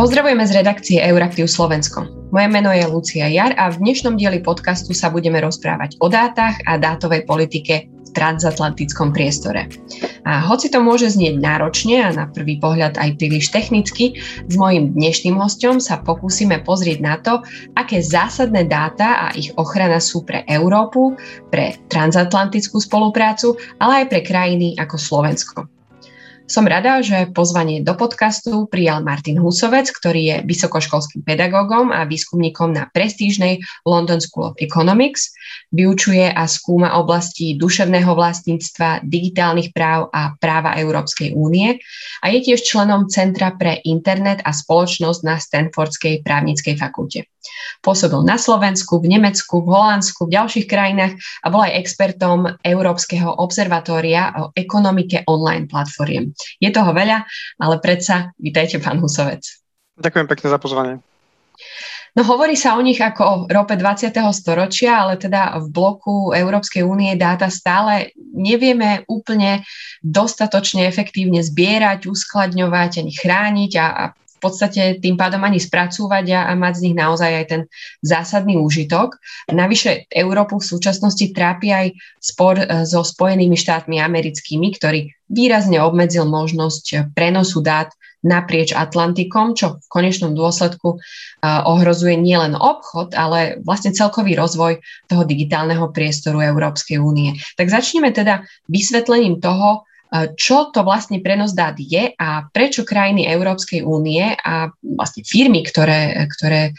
Pozdravujeme z redakcie Euraktiv Slovensko. Moje meno je Lucia Jar a v dnešnom dieli podcastu sa budeme rozprávať o dátach a dátovej politike v transatlantickom priestore. A hoci to môže znieť náročne a na prvý pohľad aj príliš technicky, s mojím dnešným hostom sa pokúsime pozrieť na to, aké zásadné dáta a ich ochrana sú pre Európu, pre transatlantickú spoluprácu, ale aj pre krajiny ako Slovensko. Som rada, že pozvanie do podcastu prijal Martin Husovec, ktorý je vysokoškolským pedagógom a výskumníkom na prestížnej London School of Economics. Vyučuje a skúma oblasti duševného vlastníctva, digitálnych práv a práva Európskej únie a je tiež členom Centra pre internet a spoločnosť na Stanfordskej právnickej fakulte. Pôsobil na Slovensku, v Nemecku, v Holandsku, v ďalších krajinách a bol aj expertom Európskeho observatória o ekonomike online platformiem. Je toho veľa, ale predsa, vítajte pán Husovec. Ďakujem pekne za pozvanie. No hovorí sa o nich ako o rope 20. storočia, ale teda v bloku Európskej únie dáta stále nevieme úplne dostatočne efektívne zbierať, uskladňovať ani chrániť a, a podstate tým pádom ani spracúvať a, a mať z nich naozaj aj ten zásadný úžitok. Navyše Európu v súčasnosti trápi aj spor e, so Spojenými štátmi americkými, ktorý výrazne obmedzil možnosť prenosu dát naprieč Atlantikom, čo v konečnom dôsledku uh, ohrozuje nielen obchod, ale vlastne celkový rozvoj toho digitálneho priestoru Európskej únie. Tak začneme teda vysvetlením toho, čo to vlastne prenos dát je a prečo krajiny Európskej únie a vlastne firmy, ktoré, ktoré e,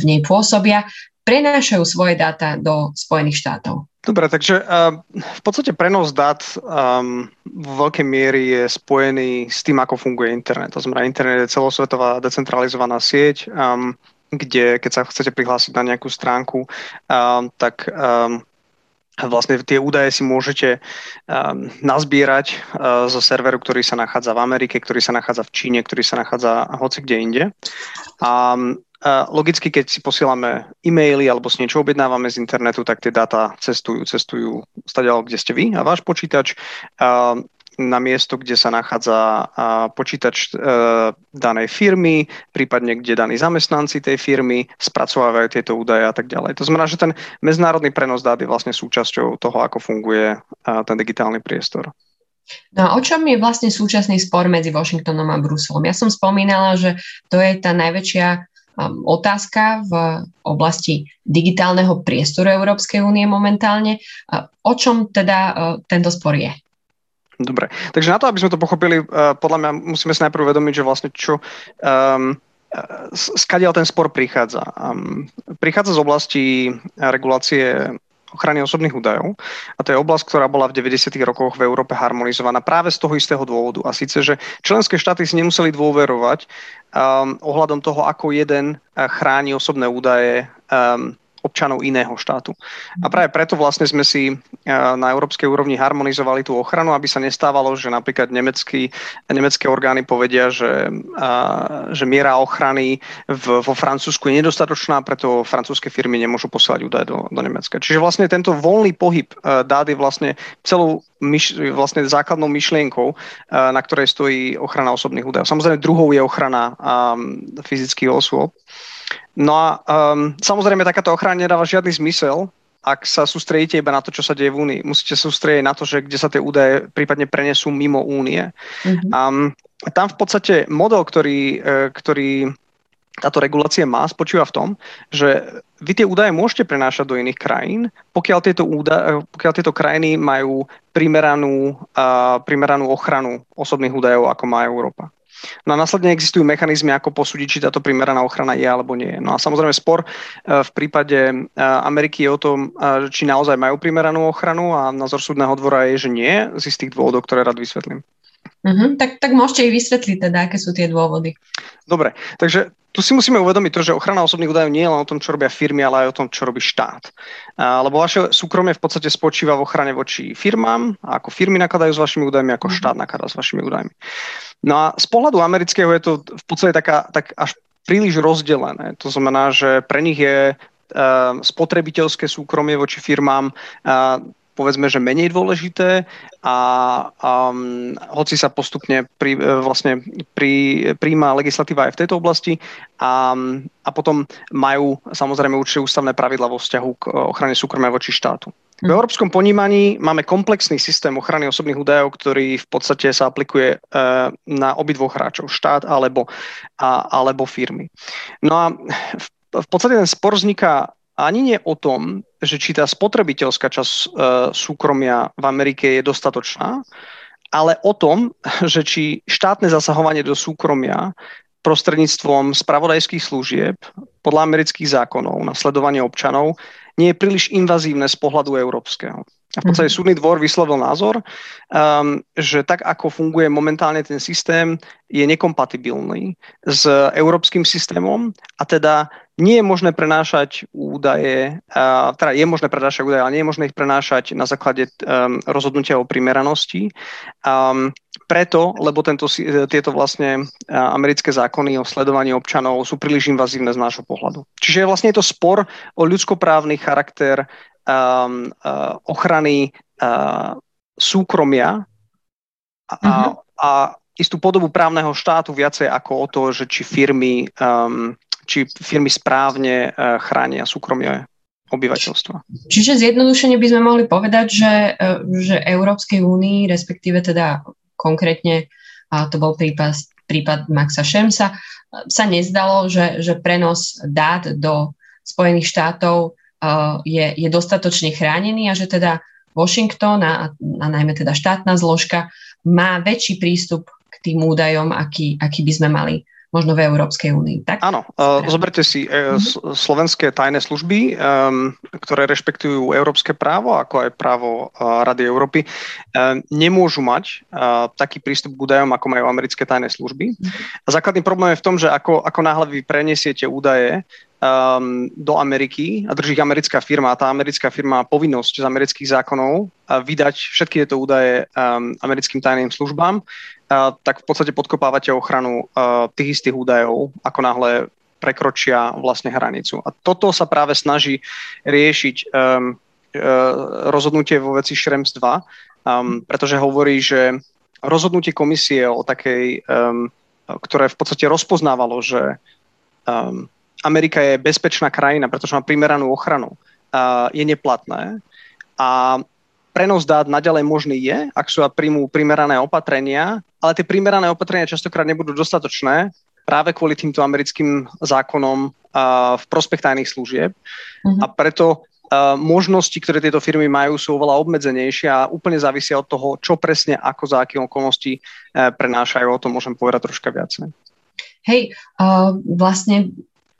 v nej pôsobia, prenášajú svoje dáta do Spojených štátov. Dobre, takže uh, v podstate prenos dát um, v veľkej miery je spojený s tým, ako funguje internet. To znamená, internet je celosvetová decentralizovaná sieť, um, kde keď sa chcete prihlásiť na nejakú stránku, um, tak um, vlastne tie údaje si môžete um, nazbierať uh, zo serveru, ktorý sa nachádza v Amerike, ktorý sa nachádza v Číne, ktorý sa nachádza hoci kde inde. A uh, logicky, keď si posielame e-maily alebo si niečo objednávame z internetu, tak tie dáta cestujú, cestujú stadiaľ, kde ste vy a váš počítač. Na miesto, kde sa nachádza počítač e, danej firmy, prípadne kde daní zamestnanci tej firmy spracovávajú tieto údaje a tak ďalej. To znamená, že ten medzinárodný prenos dát je vlastne súčasťou toho, ako funguje ten digitálny priestor. No a o čom je vlastne súčasný spor medzi Washingtonom a Bruselom? Ja som spomínala, že to je tá najväčšia otázka v oblasti digitálneho priestoru Európskej únie momentálne. O čom teda uh, tento spor je? Dobre, takže na to, aby sme to pochopili, uh, podľa mňa musíme si najprv uvedomiť, že vlastne čo, um, skadiaľ ten spor prichádza. Um, prichádza z oblasti regulácie ochrany osobných údajov. A to je oblasť, ktorá bola v 90. rokoch v Európe harmonizovaná práve z toho istého dôvodu. A síce, že členské štáty si nemuseli dôverovať um, ohľadom toho, ako jeden chráni osobné údaje um, občanov iného štátu. A práve preto vlastne sme si e, na európskej úrovni harmonizovali tú ochranu, aby sa nestávalo, že napríklad nemecký, nemecké orgány povedia, že, že miera ochrany v, vo Francúzsku je nedostatočná, preto francúzske firmy nemôžu posielať údaje do, do Nemecka. Čiže vlastne tento voľný pohyb e, dát je vlastne celou myš, vlastne základnou myšlienkou, e, na ktorej stojí ochrana osobných údajov. Samozrejme, druhou je ochrana um, fyzických osôb. No a um, samozrejme takáto ochrana nedáva žiadny zmysel, ak sa sústredíte iba na to, čo sa deje v Únii. Musíte sa sústrediť na to, že kde sa tie údaje prípadne prenesú mimo Únie. Mm-hmm. Um, tam v podstate model, ktorý, e, ktorý táto regulácia má, spočíva v tom, že vy tie údaje môžete prenášať do iných krajín, pokiaľ tieto, údaje, pokiaľ tieto krajiny majú primeranú, uh, primeranú ochranu osobných údajov, ako má Európa. No a následne existujú mechanizmy, ako posúdiť, či táto primeraná ochrana je alebo nie. No a samozrejme spor e, v prípade e, Ameriky je o tom, e, či naozaj majú primeranú ochranu a názor súdneho dvora je, že nie, z istých dôvodov, ktoré rád vysvetlím. Uh-huh, tak, tak môžete ich vysvetliť teda, aké sú tie dôvody. Dobre, takže tu si musíme uvedomiť to, že ochrana osobných údajov nie je len o tom, čo robia firmy, ale aj o tom, čo robí štát. lebo vaše súkromie v podstate spočíva v ochrane voči firmám, a ako firmy nakladajú s vašimi údajmi, ako štát nakladá s vašimi údajmi. No a z pohľadu amerického je to v podstate taká, tak až príliš rozdelené. To znamená, že pre nich je spotrebiteľské súkromie voči firmám povedzme, že menej dôležité a um, hoci sa postupne pri, vlastne pri, príjma legislatíva aj v tejto oblasti a, a potom majú samozrejme určite ústavné pravidla vo vzťahu k ochrane súkromia voči štátu. V mhm. európskom ponímaní máme komplexný systém ochrany osobných údajov, ktorý v podstate sa aplikuje na obidvoch hráčov, štát alebo, a, alebo firmy. No a v, v podstate ten spor vzniká ani nie o tom, že či tá spotrebiteľská časť e, súkromia v Amerike je dostatočná, ale o tom, že či štátne zasahovanie do súkromia prostredníctvom spravodajských služieb podľa amerických zákonov na sledovanie občanov nie je príliš invazívne z pohľadu európskeho. A v podstate mhm. súdny dvor vyslovil názor, um, že tak, ako funguje momentálne ten systém, je nekompatibilný s európskym systémom a teda nie je možné prenášať údaje, uh, teda je možné prenášať údaje, ale nie je možné ich prenášať na základe um, rozhodnutia o primeranosti. Um, preto, lebo tento, tieto vlastne americké zákony o sledovaní občanov sú príliš invazívne z nášho pohľadu. Čiže vlastne je to spor o ľudskoprávny charakter um, uh, ochrany uh, súkromia a, uh-huh. a istú podobu právneho štátu viacej ako o to, že či firmy, um, či firmy správne uh, chránia súkromie obyvateľstva. Čiže zjednodušene by sme mohli povedať, že, že Európskej únii, respektíve teda konkrétne, a to bol prípad, prípad Maxa Šemsa, sa nezdalo, že, že prenos dát do Spojených štátov je, je dostatočne chránený a že teda Washington a, a najmä teda štátna zložka má väčší prístup k tým údajom, aký, aký by sme mali možno v Európskej únii. Tak? Áno, uh, zoberte si uh, slovenské tajné služby, um, ktoré rešpektujú európske právo, ako aj právo uh, Rady Európy, uh, nemôžu mať uh, taký prístup k údajom, ako majú americké tajné služby. A základný problém je v tom, že ako, ako náhle vy prenesiete údaje um, do Ameriky a drží ich americká firma a tá americká firma má povinnosť z amerických zákonov vydať všetky tieto údaje um, americkým tajným službám, tak v podstate podkopávate ochranu uh, tých istých údajov, ako náhle prekročia vlastne hranicu. A toto sa práve snaží riešiť um, uh, rozhodnutie vo veci Schrems 2, um, pretože hovorí, že rozhodnutie komisie o takej, um, ktoré v podstate rozpoznávalo, že um, Amerika je bezpečná krajina, pretože má primeranú ochranu, je neplatné. A prenos dát naďalej možný je, ak sú a príjmú primerané opatrenia, ale tie primerané opatrenia častokrát nebudú dostatočné práve kvôli týmto americkým zákonom v prospech tajných služieb. Mm-hmm. A preto možnosti, ktoré tieto firmy majú, sú oveľa obmedzenejšie a úplne závisia od toho, čo presne, ako za aké okolnosti e, prenášajú. O tom môžem povedať troška viacej. Hej, uh, vlastne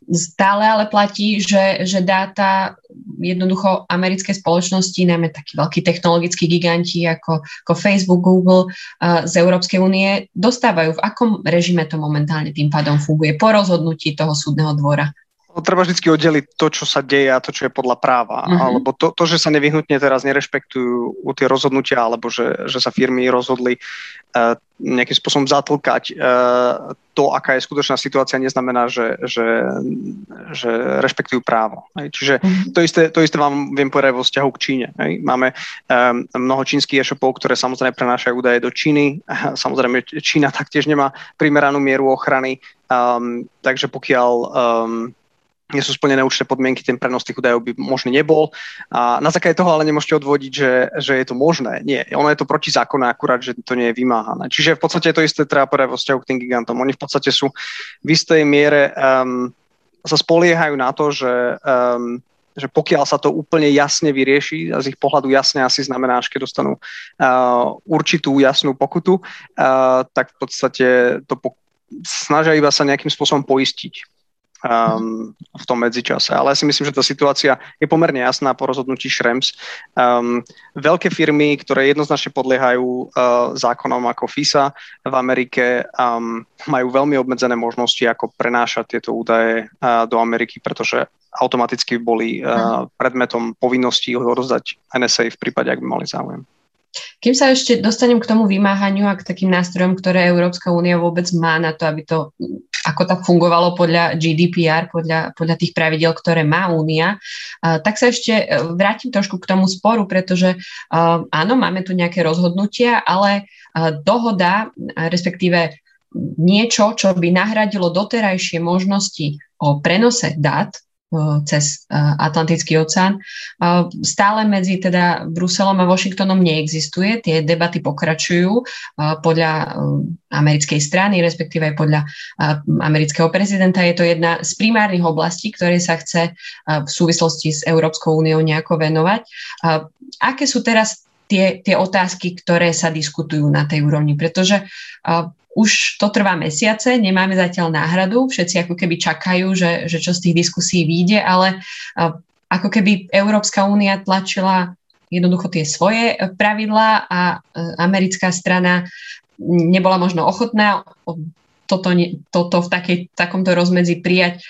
stále ale platí, že, že dáta jednoducho americké spoločnosti, najmä takí veľkí technologickí giganti ako, ako Facebook, Google uh, z Európskej únie, dostávajú. V akom režime to momentálne tým pádom funguje po rozhodnutí toho súdneho dvora? Treba vždy oddeliť to, čo sa deje a to, čo je podľa práva. Uh-huh. Alebo to, to, že sa nevyhnutne teraz nerešpektujú tie rozhodnutia, alebo že, že sa firmy rozhodli uh, nejakým spôsobom zatlkať uh, to, aká je skutočná situácia, neznamená, že, že, že rešpektujú právo. Hej. Čiže uh-huh. to, isté, to isté vám viem povedať vo vzťahu k Číne. Hej. Máme um, mnoho čínskych e-shopov, ktoré samozrejme prenášajú údaje do Číny. Samozrejme, Čína taktiež nemá primeranú mieru ochrany, um, takže pokiaľ um, nie sú splnené určité podmienky, ten prenos tých údajov by možný nebol. A na základe toho ale nemôžete odvodiť, že, že je to možné. Nie, ono je to protizákonné, akurát, že to nie je vymáhané. Čiže v podstate to isté treba povedať vo vzťahu k tým gigantom. Oni v podstate sú v istej miere um, sa spoliehajú na to, že, um, že pokiaľ sa to úplne jasne vyrieši, a z ich pohľadu jasne asi znamená, až keď dostanú uh, určitú jasnú pokutu, uh, tak v podstate to po- snažia iba sa nejakým spôsobom poistiť um, v tom medzičase. Ale ja si myslím, že tá situácia je pomerne jasná po rozhodnutí Schrems. Um, veľké firmy, ktoré jednoznačne podliehajú uh, zákonom ako FISA v Amerike, um, majú veľmi obmedzené možnosti, ako prenášať tieto údaje uh, do Ameriky, pretože automaticky boli uh, predmetom povinností odozdať NSA v prípade, ak by mali záujem. Kým sa ešte dostanem k tomu vymáhaniu a k takým nástrojom, ktoré Európska únia vôbec má na to, aby to ako tak fungovalo podľa GDPR, podľa, podľa tých pravidel, ktoré má únia, tak sa ešte e, vrátim trošku k tomu sporu, pretože áno, máme tu nejaké rozhodnutia, ale dohoda, respektíve niečo, čo by nahradilo doterajšie možnosti o prenose dát cez Atlantický oceán. Stále medzi teda Bruselom a Washingtonom neexistuje. Tie debaty pokračujú podľa americkej strany, respektíve aj podľa amerického prezidenta. Je to jedna z primárnych oblastí, ktoré sa chce v súvislosti s Európskou úniou nejako venovať. Aké sú teraz tie, tie otázky, ktoré sa diskutujú na tej úrovni? Pretože už to trvá mesiace, nemáme zatiaľ náhradu, všetci ako keby čakajú, že, že čo z tých diskusí vyjde, ale ako keby Európska únia tlačila jednoducho tie svoje pravidlá a e, americká strana nebola možno ochotná toto, toto v takej, takomto rozmedzi prijať.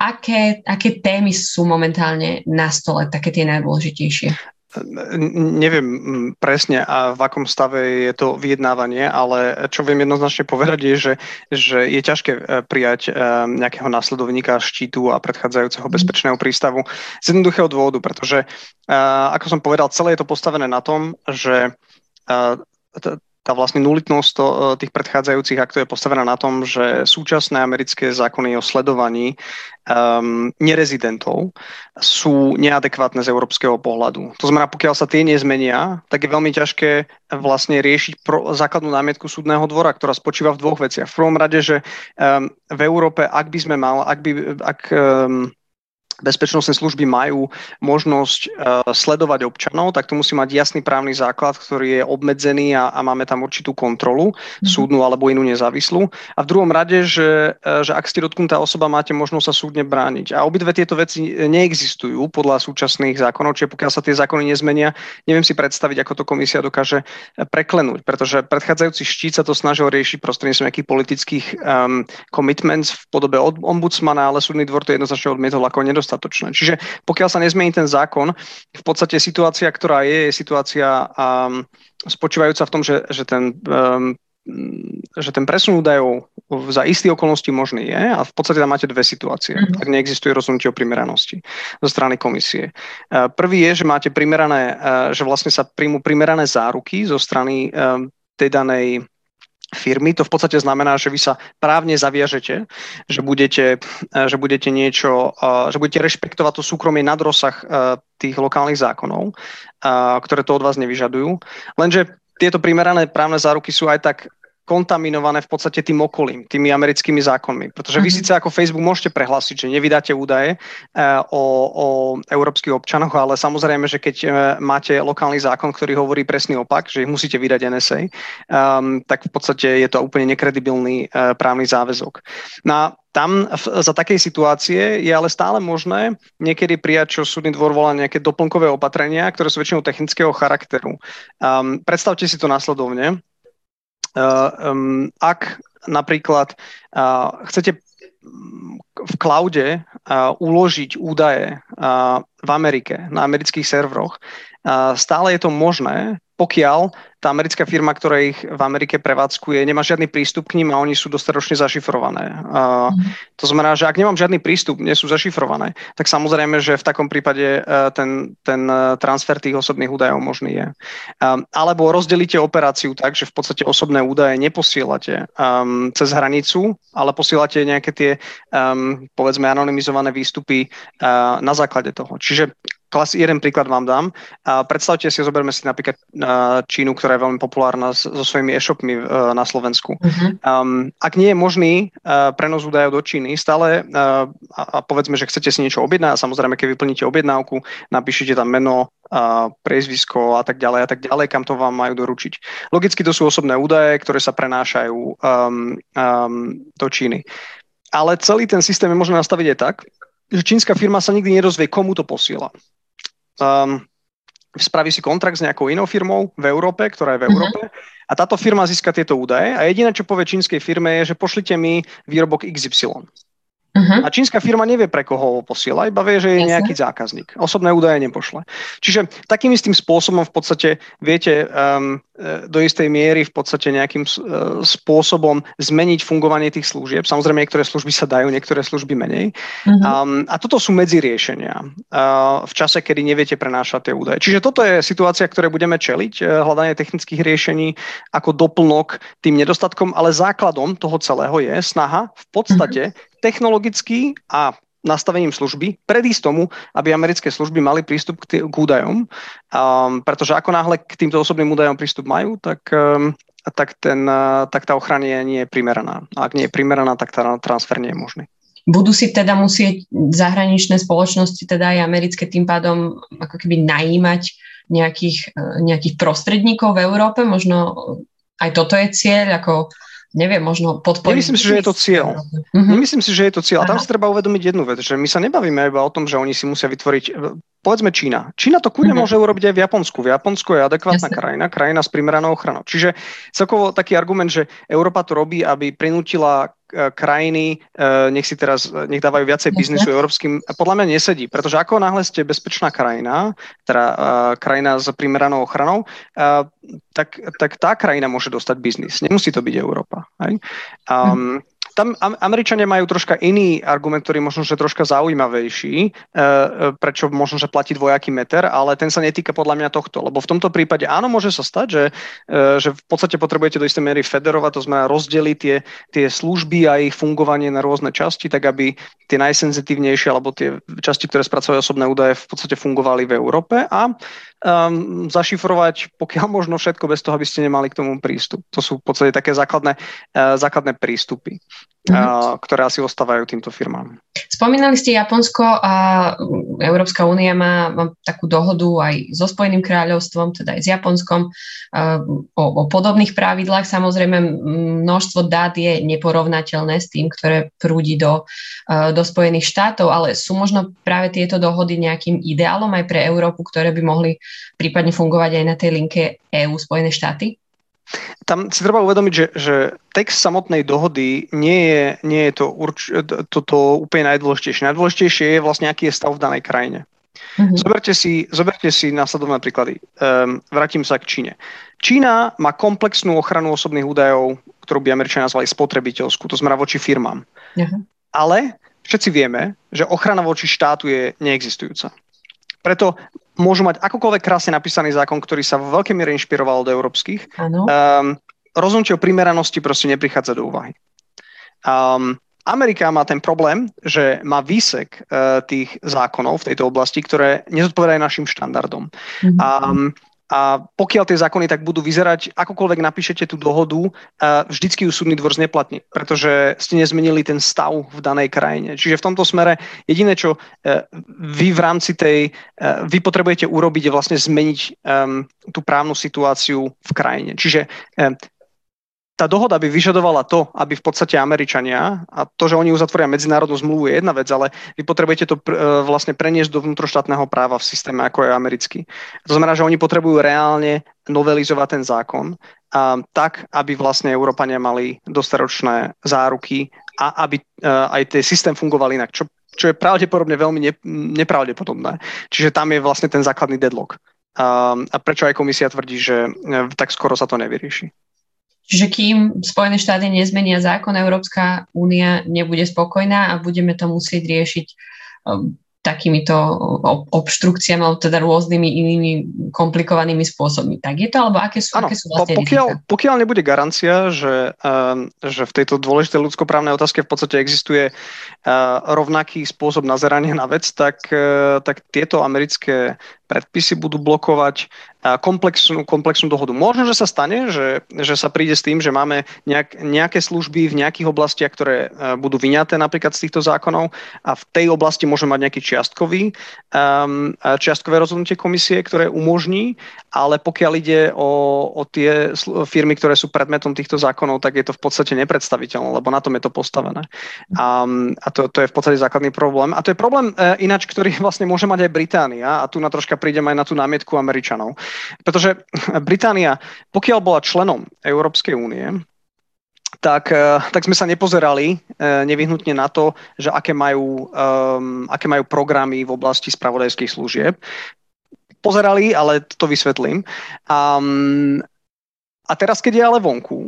Aké, aké témy sú momentálne na stole, také tie najdôležitejšie? Neviem presne, a v akom stave je to vyjednávanie, ale čo viem jednoznačne povedať je, že, že je ťažké e, prijať e, nejakého následovníka štítu a predchádzajúceho mhm. bezpečného prístavu z jednoduchého dôvodu, pretože, e, ako som povedal, celé je to postavené na tom, že tá vlastne nulitnosť to, e, tých predchádzajúcich aktov je postavená na tom, že súčasné americké zákony o sledovaní um, nerezidentov sú neadekvátne z európskeho pohľadu. To znamená, pokiaľ sa tie nezmenia, tak je veľmi ťažké vlastne riešiť pro, základnú námietku súdneho dvora, ktorá spočíva v dvoch veciach. V prvom rade, že um, v Európe, ak by sme mal, ak by, ak um, bezpečnostné služby majú možnosť uh, sledovať občanov, tak to musí mať jasný právny základ, ktorý je obmedzený a, a máme tam určitú kontrolu, mm-hmm. súdnu alebo inú nezávislú. A v druhom rade, že, uh, že ak ste dotknutá osoba, máte možnosť sa súdne brániť. A obidve tieto veci neexistujú podľa súčasných zákonov, čiže pokiaľ sa tie zákony nezmenia, neviem si predstaviť, ako to komisia dokáže preklenúť, pretože predchádzajúci štít sa to snažil riešiť prostredníctvom nejakých politických um, commitments v podobe ombudsmana, ale súdny dvor to jednoznačne odmietol ako nedostatočné dostatočné. Čiže pokiaľ sa nezmení ten zákon, v podstate situácia, ktorá je, je situácia um, spočívajúca v tom, že, že ten um, že ten presun údajov za isté okolnosti možný je a v podstate tam máte dve situácie, mm-hmm. ak neexistuje rozhodnutie o primeranosti zo strany komisie. Uh, prvý je, že máte primerané, uh, že vlastne sa príjmu primerané záruky zo strany um, tej danej firmy. To v podstate znamená, že vy sa právne zaviažete, že budete, eh, že budete niečo, eh, že budete rešpektovať to súkromie nad rozsah eh, tých lokálnych zákonov, ktoré to od vás nevyžadujú. Lenže tieto primerané právne záruky sú aj tak kontaminované v podstate tým okolím, tými americkými zákonmi. Pretože vy mm-hmm. síce ako Facebook môžete prehlásiť, že nevydáte údaje o, o európskych občanoch, ale samozrejme, že keď máte lokálny zákon, ktorý hovorí presný opak, že ich musíte vydať NSA, um, tak v podstate je to úplne nekredibilný uh, právny záväzok. No tam v, za takej situácie je ale stále možné niekedy prijať, čo súdny dvor volá nejaké doplnkové opatrenia, ktoré sú väčšinou technického charakteru. Um, predstavte si to následovne. Um, ak napríklad uh, chcete v cloude uh, uložiť údaje v Amerike, na amerických serveroch, stále je to možné, pokiaľ tá americká firma, ktorá ich v Amerike prevádzkuje, nemá žiadny prístup k ním a oni sú dostatočne zašifrované. Uh. To znamená, že ak nemám žiadny prístup, nie sú zašifrované, tak samozrejme, že v takom prípade uh, ten, ten uh, transfer tých osobných údajov možný je. Um, alebo rozdelíte operáciu tak, že v podstate osobné údaje neposielate um, cez hranicu, ale posielate nejaké tie, um, povedzme, anonymizované výstupy uh, na základe toho. Čiže klas, jeden príklad vám dám. A predstavte si, zoberme si napríklad Čínu, ktorá je veľmi populárna so svojimi e-shopmi e, na Slovensku. Uh-huh. Um, ak nie je možný uh, prenos údajov do Číny, stále uh, a, a povedzme, že chcete si niečo objednať, a samozrejme, keď vyplníte objednávku, napíšete tam meno, uh, priezvisko a tak ďalej a tak ďalej, kam to vám majú doručiť. Logicky to sú osobné údaje, ktoré sa prenášajú um, um, do Číny. Ale celý ten systém je možné nastaviť aj tak, že čínska firma sa nikdy nerozvie, komu to posiela um, spraví si kontrakt s nejakou inou firmou v Európe, ktorá je v mhm. Európe uh-huh. a táto firma získa tieto údaje a jediné, čo povie čínskej firme je, že pošlite mi výrobok XY. Uh-huh. A čínska firma nevie, pre koho ho posiela, iba vie, že je Jasne. nejaký zákazník. Osobné údaje nepošle. Čiže takým istým spôsobom v podstate viete um, do istej miery v podstate nejakým uh, spôsobom zmeniť fungovanie tých služieb. Samozrejme, niektoré služby sa dajú, niektoré služby menej. Uh-huh. Um, a toto sú medziriešenia uh, v čase, kedy neviete prenášať tie údaje. Čiže toto je situácia, ktoré budeme čeliť, uh, hľadanie technických riešení ako doplnok tým nedostatkom, ale základom toho celého je snaha v podstate uh-huh technologicky a nastavením služby, predísť tomu, aby americké služby mali prístup k, tý, k údajom, um, pretože ako náhle k týmto osobným údajom prístup majú, tak, um, tak, ten, uh, tak tá ochrana nie, nie je primeraná. A ak nie je primeraná, tak tá transfer nie je možný. Budú si teda musieť zahraničné spoločnosti, teda aj americké, tým pádom ako keby najímať nejakých, nejakých prostredníkov v Európe? Možno aj toto je cieľ, ako neviem, možno podporiť. Nemyslím si, že je to cieľ. Uh-huh. Nemyslím si, že je to cieľ. A tam si treba uvedomiť jednu vec, že my sa nebavíme iba o tom, že oni si musia vytvoriť povedzme Čína. Čína to kľudne uh-huh. môže urobiť aj v Japonsku. V Japonsku je adekvátna Jasne. krajina, krajina s primeranou ochranou. Čiže celkovo taký argument, že Európa to robí, aby prinútila e, krajiny, e, nech si teraz, nech dávajú viacej biznisu európskym, podľa mňa nesedí, pretože ako náhle ste bezpečná krajina, teda e, krajina s primeranou ochranou, tak, tak tá krajina môže dostať biznis. Nemusí to byť Európa. Hej? Um, tam Američania majú troška iný argument, ktorý možno, že troška zaujímavejší, e, e, prečo možno, že platí dvojaký meter, ale ten sa netýka podľa mňa tohto, lebo v tomto prípade áno, môže sa stať, že, e, že v podstate potrebujete do istej miery federovať, to znamená rozdeliť tie, tie služby a ich fungovanie na rôzne časti, tak aby tie najsenzitívnejšie alebo tie časti, ktoré spracovajú osobné údaje, v podstate fungovali v Európe. A um, zašifrovať pokiaľ možno všetko bez toho, aby ste nemali k tomu prístup. To sú v podstate také základné, uh, základné prístupy, uh, ktoré asi ostávajú týmto firmám. Spomínali ste Japonsko a Európska únia má, takú dohodu aj so Spojeným kráľovstvom, teda aj s Japonskom o, o podobných pravidlách. Samozrejme, množstvo dát je neporovnateľné s tým, ktoré prúdi do, do Spojených štátov, ale sú možno práve tieto dohody nejakým ideálom aj pre Európu, ktoré by mohli prípadne fungovať aj na tej linke EU Spojené štáty? Tam si treba uvedomiť, že, že text samotnej dohody nie je, nie je to, urč, to, to úplne najdôležitejšie. Najdôležitejšie je vlastne, aký je stav v danej krajine. Mm-hmm. Zoberte, si, zoberte si následovné príklady. Um, vrátim sa k Číne. Čína má komplexnú ochranu osobných údajov, ktorú by Američania nazvali spotrebiteľskú, to znamená voči firmám. Mm-hmm. Ale všetci vieme, že ochrana voči štátu je neexistujúca. Preto môžu mať akokoľvek krásne napísaný zákon, ktorý sa v veľkej miere inšpiroval od európskych. Um, rozhodnutie o primeranosti proste neprichádza do úvahy. Um, Amerika má ten problém, že má výsek uh, tých zákonov v tejto oblasti, ktoré nezodpovedajú našim štandardom. Mm-hmm. Um, a pokiaľ tie zákony tak budú vyzerať, akokoľvek napíšete tú dohodu, vždycky ju súdny dvor zneplatní, pretože ste nezmenili ten stav v danej krajine. Čiže v tomto smere jediné, čo e, vy v rámci tej, e, vy potrebujete urobiť, je vlastne zmeniť um, tú právnu situáciu v krajine. Čiže tá dohoda by vyžadovala to, aby v podstate Američania, a to, že oni uzatvoria medzinárodnú zmluvu je jedna vec, ale vy potrebujete to pr- e, vlastne preniesť do vnútroštátneho práva v systéme, ako je americký. To znamená, že oni potrebujú reálne novelizovať ten zákon a, tak, aby vlastne Európania mali dostatočné záruky a aby a, e, aj ten systém fungoval inak, čo, čo je pravdepodobne veľmi ne, nepravdepodobné. Čiže tam je vlastne ten základný deadlock. A, a prečo aj komisia tvrdí, že e, tak skoro sa to nevyrieši. Čiže kým Spojené štáty nezmenia zákon, Európska únia nebude spokojná a budeme to musieť riešiť um, takýmito obštrukciami alebo teda rôznymi inými komplikovanými spôsobmi. Tak je to, alebo aké sú, ano, aké sú vlastne pokiaľ, pokiaľ nebude garancia, že, um, že v tejto dôležitej ľudskoprávnej otázke v podstate existuje uh, rovnaký spôsob nazerania na vec, tak, uh, tak tieto americké predpisy budú blokovať komplexnú, komplexnú dohodu. Možno, že sa stane, že, že sa príde s tým, že máme nejak, nejaké služby v nejakých oblastiach, ktoré e, budú vyňaté napríklad z týchto zákonov a v tej oblasti môžeme mať nejaký čiastkový, um, čiastkové rozhodnutie komisie, ktoré umožní, ale pokiaľ ide o, o tie firmy, ktoré sú predmetom týchto zákonov, tak je to v podstate nepredstaviteľné, lebo na tom je to postavené. A, a to, to je v podstate základný problém. A to je problém e, ináč, ktorý vlastne môže mať aj Británia a tu na troška prídem aj na tú námietku Američanov. Pretože Británia, pokiaľ bola členom Európskej únie, tak, tak sme sa nepozerali nevyhnutne na to, že aké majú, um, aké majú programy v oblasti spravodajských služieb. Pozerali, ale to vysvetlím. Um, a teraz, keď je ale vonku,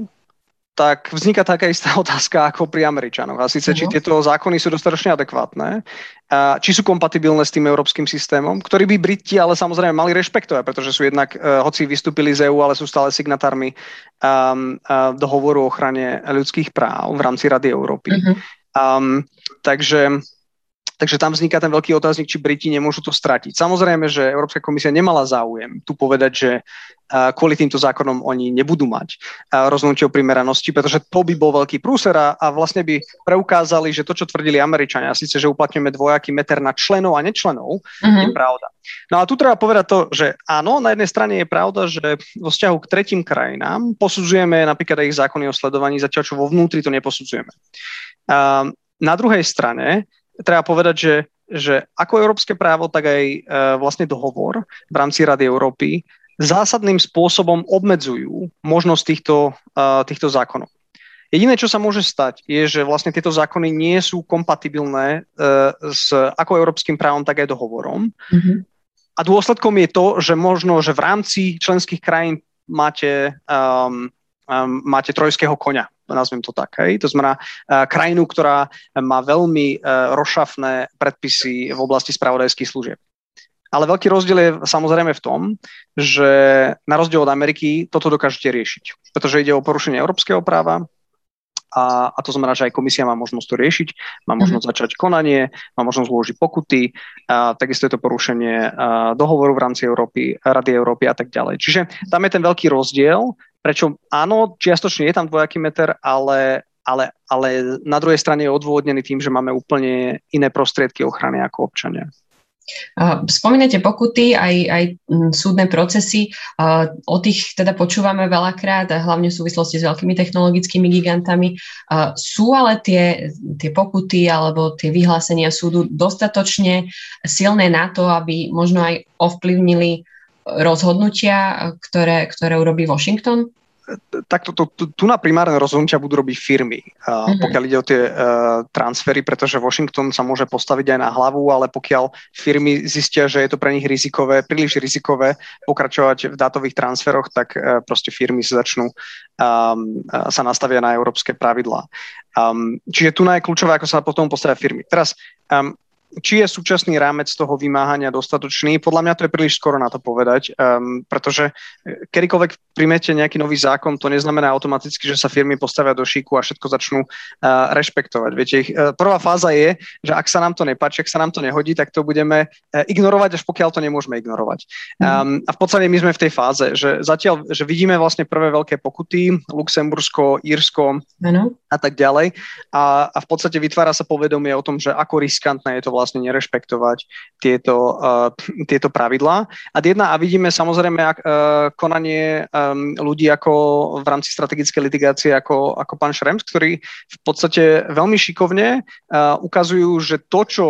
tak vzniká taká istá otázka ako pri Američanoch. A síce, uh-huh. či mhm. tieto zákony sú dostatočne adekvátne, a či sú kompatibilné s tým európskym systémom, ktorý by Briti ale samozrejme mali rešpektovať, pretože sú jednak, uh, hoci vystúpili z EÚ, ale sú stále signatármi um, uh, dohovoru o ochrane ľudských práv v rámci Rady Európy. Uh-huh. Um, takže Takže tam vzniká ten veľký otáznik, či Briti nemôžu to stratiť. Samozrejme, že Európska komisia nemala záujem tu povedať, že kvôli týmto zákonom oni nebudú mať rozhodnutie o primeranosti, pretože to by bol veľký prúser a, vlastne by preukázali, že to, čo tvrdili Američania, síce, že uplatňujeme dvojaký meter na členov a nečlenov, uh-huh. je pravda. No a tu treba povedať to, že áno, na jednej strane je pravda, že vo vzťahu k tretím krajinám posudzujeme napríklad aj ich zákony o sledovaní, zatiaľ čo vo vnútri to neposudzujeme. Na druhej strane treba povedať, že, že ako európske právo, tak aj e, vlastne dohovor v rámci Rady Európy zásadným spôsobom obmedzujú možnosť týchto, e, týchto zákonov. Jediné, čo sa môže stať, je, že vlastne tieto zákony nie sú kompatibilné e, s ako európskym právom, tak aj dohovorom. Mm-hmm. A dôsledkom je to, že možno, že v rámci členských krajín máte, um, um, máte trojského konia nazvem to tak. Hej. To znamená uh, krajinu, ktorá má veľmi uh, rozšafné predpisy v oblasti spravodajských služieb. Ale veľký rozdiel je samozrejme v tom, že na rozdiel od Ameriky toto dokážete riešiť, pretože ide o porušenie európskeho práva, a, a to znamená, že aj komisia má možnosť to riešiť, má možnosť mm-hmm. začať konanie, má možnosť zložiť pokuty, a takisto je to porušenie a, dohovoru v rámci Európy, Rady Európy a tak ďalej. Čiže tam je ten veľký rozdiel, prečo áno, čiastočne je tam dvojaký meter, ale, ale, ale na druhej strane je odôvodnený tým, že máme úplne iné prostriedky ochrany ako občania. Spomínate pokuty, aj, aj súdne procesy, o tých teda počúvame veľakrát, hlavne v súvislosti s veľkými technologickými gigantami. Sú ale tie, tie pokuty alebo tie vyhlásenia súdu dostatočne silné na to, aby možno aj ovplyvnili rozhodnutia, ktoré, ktoré urobí Washington? takto to, to, tu na primárne rozhodnutia budú robiť firmy, uh, mm-hmm. pokiaľ ide o tie uh, transfery, pretože Washington sa môže postaviť aj na hlavu, ale pokiaľ firmy zistia, že je to pre nich rizikové, príliš rizikové pokračovať v dátových transferoch, tak uh, proste firmy sa začnú um, uh, sa nastavia na európske pravidlá. Um, čiže tu je kľúčové, ako sa potom postavia firmy. Teraz um, či je súčasný rámec toho vymáhania dostatočný, podľa mňa to je príliš skoro na to povedať, um, pretože e, kedykoľvek príjmete nejaký nový zákon, to neznamená automaticky, že sa firmy postavia do šíku a všetko začnú uh, rešpektovať. Viete, ich, uh, prvá fáza je, že ak sa nám to nepáči, ak sa nám to nehodí, tak to budeme uh, ignorovať, až pokiaľ to nemôžeme ignorovať. Um, a v podstate my sme v tej fáze, že zatiaľ, že vidíme vlastne prvé veľké pokuty, Luxembursko, Írsko ano. a tak ďalej. A, a v podstate vytvára sa povedomie o tom, že ako riskantné je to vlastne vlastne nerešpektovať tieto, uh, tieto pravidlá. A jedna, a vidíme samozrejme ak, uh, konanie um, ľudí ako v rámci strategickej litigácie ako, ako pán Šrems, ktorí v podstate veľmi šikovne uh, ukazujú, že to, čo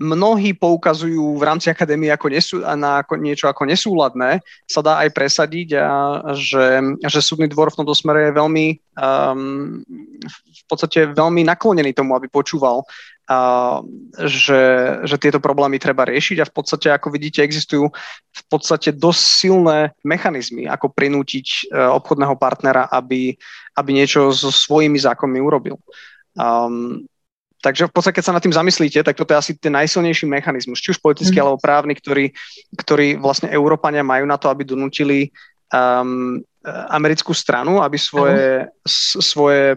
mnohí poukazujú v rámci akadémie ako nesú, na ako niečo ako nesúladné, sa dá aj presadiť a že, že súdny dvor v tomto smere je veľmi um, v podstate veľmi naklonený tomu, aby počúval uh, že, že tieto problémy treba riešiť a v podstate, ako vidíte, existujú v podstate dosť silné mechanizmy, ako prinútiť uh, obchodného partnera, aby, aby niečo so svojimi zákonmi urobil. Um, Takže v podstate, keď sa nad tým zamyslíte, tak toto je asi ten najsilnejší mechanizmus, či už politický mm. alebo právny, ktorý, ktorý vlastne Európania majú na to, aby donútili um, americkú stranu, aby svoje, s, svoje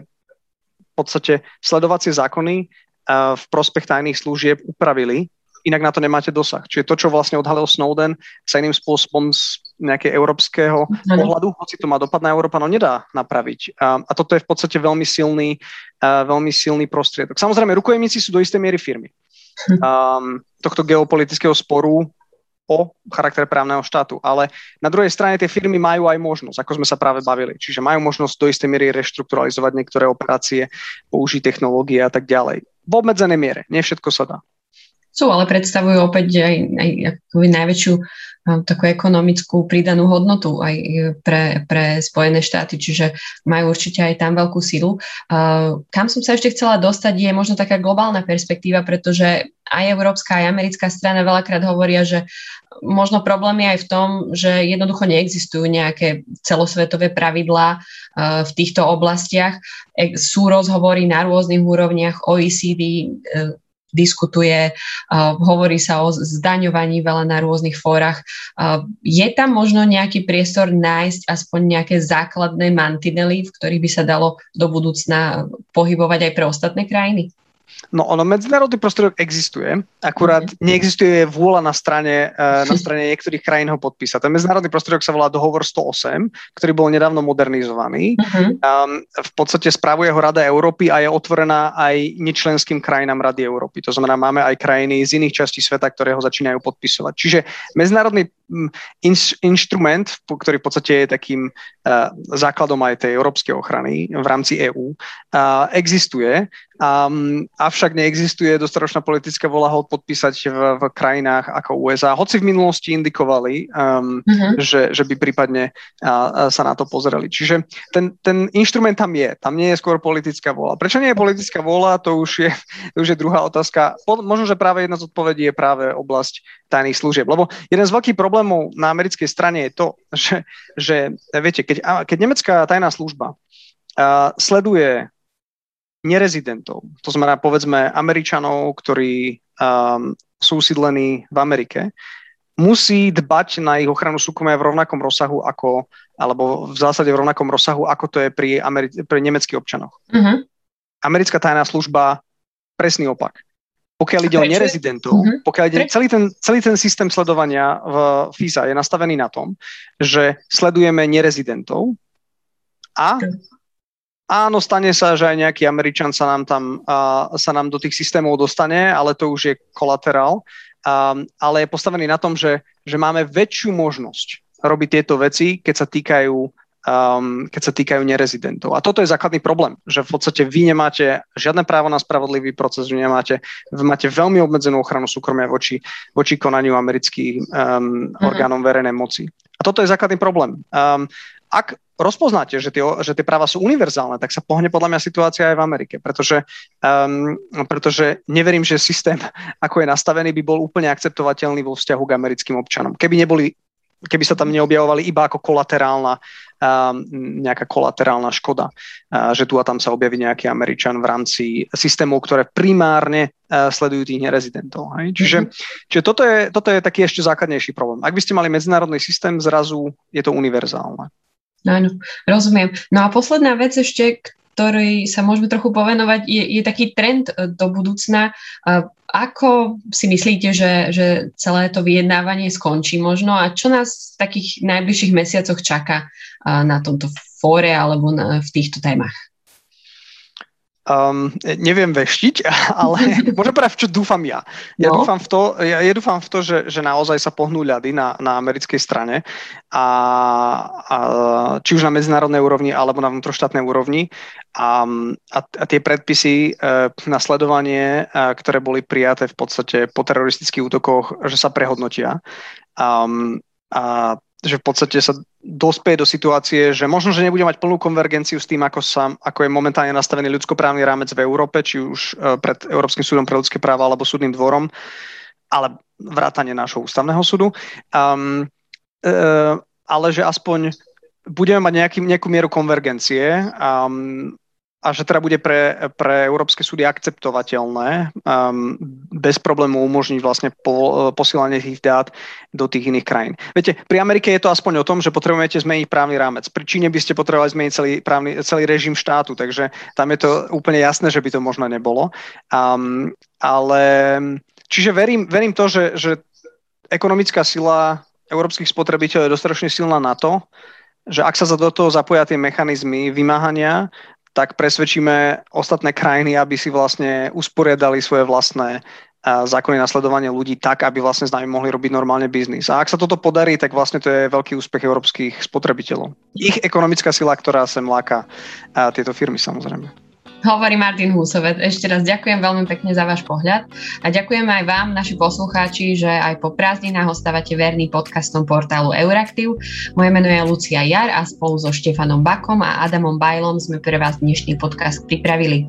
v podstate sledovacie zákony v prospech tajných služieb upravili inak na to nemáte dosah. Čiže to, čo vlastne odhalil Snowden, sa iným spôsobom z nejakého európskeho mm. pohľadu, hoci to má dopad na Európanov, nedá napraviť. A, a toto je v podstate veľmi silný, uh, veľmi silný prostriedok. Samozrejme, rukojemníci sú do istej miery firmy. Um, tohto geopolitického sporu o charaktere právneho štátu. Ale na druhej strane tie firmy majú aj možnosť, ako sme sa práve bavili. Čiže majú možnosť do istej miery reštrukturalizovať niektoré operácie, použiť technológie a tak ďalej. V obmedzenej miere. Nie všetko sa dá. Sú, ale predstavujú opäť aj, aj najväčšiu takú ekonomickú pridanú hodnotu aj pre, pre Spojené štáty, čiže majú určite aj tam veľkú silu. Kam som sa ešte chcela dostať je možno taká globálna perspektíva, pretože aj európska, aj americká strana veľakrát hovoria, že možno problém je aj v tom, že jednoducho neexistujú nejaké celosvetové pravidlá v týchto oblastiach. Sú rozhovory na rôznych úrovniach OECD, diskutuje, hovorí sa o zdaňovaní veľa na rôznych fórach. Je tam možno nejaký priestor nájsť aspoň nejaké základné mantinely, v ktorých by sa dalo do budúcna pohybovať aj pre ostatné krajiny? No ono, medzinárodný prostriedok existuje, akurát mm-hmm. neexistuje vôľa na strane, uh, na strane niektorých krajín ho podpísať. Ten medzinárodný prostriedok sa volá Dohovor 108, ktorý bol nedávno modernizovaný. Mm-hmm. Um, v podstate spravuje ho Rada Európy a je otvorená aj nečlenským krajinám Rady Európy. To znamená, máme aj krajiny z iných častí sveta, ktoré ho začínajú podpisovať. Čiže medzinárodný in, inštrument, ktorý v podstate je takým uh, základom aj tej európskej ochrany v rámci EÚ, uh, existuje, um, avšak neexistuje dostatočná politická vola ho podpísať v, v krajinách ako USA. Hoci v minulosti indikovali, um, uh-huh. že, že by prípadne uh, sa na to pozreli. Čiže ten, ten inštrument tam je, tam nie je skôr politická vola. Prečo nie je politická vola, to už je, to už je druhá otázka. Možno, že práve jedna z odpovedí je práve oblasť tajných služieb. Lebo jeden z veľkých problémov na americkej strane je to, že, že viete, keď, keď nemecká tajná služba uh, sleduje nerezidentov, to znamená povedzme Američanov, ktorí um, sú usídlení v Amerike, musí dbať na ich ochranu súkromia v rovnakom rozsahu ako, alebo v zásade v rovnakom rozsahu, ako to je pri, Ameri- pri nemeckých občanoch. Uh-huh. Americká tajná služba presný opak. Pokiaľ ide o nerezidentov, uh-huh. pokiaľ ide celý ten, celý ten systém sledovania v FISA je nastavený na tom, že sledujeme nerezidentov a áno, stane sa, že aj nejaký Američan sa nám tam uh, sa nám do tých systémov dostane, ale to už je kolaterál. Um, ale je postavený na tom, že, že máme väčšiu možnosť robiť tieto veci, keď sa týkajú um, keď sa týkajú nerezidentov. A toto je základný problém, že v podstate vy nemáte žiadne právo na spravodlivý proces, vy nemáte, vy máte veľmi obmedzenú ochranu súkromia voči, voči konaniu amerických um, mm-hmm. orgánom verejnej moci. A toto je základný problém. Um, ak rozpoznáte, že tie, že tie práva sú univerzálne, tak sa pohne podľa mňa situácia aj v Amerike, pretože, um, pretože neverím, že systém, ako je nastavený, by bol úplne akceptovateľný vo vzťahu k americkým občanom. Keby neboli keby sa tam neobjavovali iba ako kolaterálna, um, nejaká kolaterálna škoda, uh, že tu a tam sa objaví nejaký Američan v rámci systémov, ktoré primárne uh, sledujú tých nerezidentov. Hej? Čiže, mm-hmm. čiže toto, je, toto je taký ešte základnejší problém. Ak by ste mali medzinárodný systém, zrazu je to univerzálne. Áno, rozumiem. No a posledná vec ešte, ktorý sa môžeme trochu povenovať, je, je taký trend uh, do budúcna. Ako si myslíte, že, že celé to vyjednávanie skončí možno a čo nás v takých najbližších mesiacoch čaká na tomto fóre alebo na, v týchto témach? Um, neviem veštiť, ale povedať, v čo dúfam ja. Ja, no. dúfam, v to, ja, ja dúfam v to, že, že naozaj sa pohnú ľady na, na americkej strane, a, a, či už na medzinárodnej úrovni, alebo na vnútroštátnej úrovni. A, a, a tie predpisy e, na sledovanie, e, ktoré boli prijaté v podstate po teroristických útokoch, že sa prehodnotia. Um, a že v podstate sa dospie do situácie, že možno, že nebude mať plnú konvergenciu s tým, ako, sa, ako je momentálne nastavený ľudskoprávny rámec v Európe, či už e, pred Európskym súdom pre ľudské práva alebo súdnym dvorom, ale vrátanie nášho ústavného súdu. Um, uh, ale že aspoň budeme mať nejaký, nejakú mieru konvergencie um, a že teda bude pre, pre európske súdy akceptovateľné um, bez problému umožniť vlastne po, posielanie tých dát do tých iných krajín. Viete, pri Amerike je to aspoň o tom, že potrebujete zmeniť právny rámec. Pri Číne by ste potrebovali zmeniť celý, právny, celý režim štátu, takže tam je to úplne jasné, že by to možno nebolo. Um, ale čiže verím, verím to, že, že ekonomická sila európskych spotrebiteľov je dostatočne silná na to, že ak sa do toho zapoja tie mechanizmy vymáhania, tak presvedčíme ostatné krajiny, aby si vlastne usporiadali svoje vlastné zákony nasledovania ľudí tak, aby vlastne s nami mohli robiť normálne biznis. A ak sa toto podarí, tak vlastne to je veľký úspech európskych spotrebiteľov. Ich ekonomická sila, ktorá sem láka tieto firmy samozrejme. Hovorí Martin Húsovec. Ešte raz ďakujem veľmi pekne za váš pohľad a ďakujem aj vám, naši poslucháči, že aj po prázdninách ostávate verní podcastom portálu Euraktiv. Moje meno je Lucia Jar a spolu so Štefanom Bakom a Adamom Bajlom sme pre vás dnešný podcast pripravili.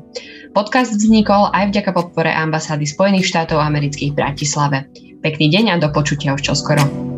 Podcast vznikol aj vďaka podpore ambasády Spojených štátov amerických v Bratislave. Pekný deň a do počutia už čoskoro.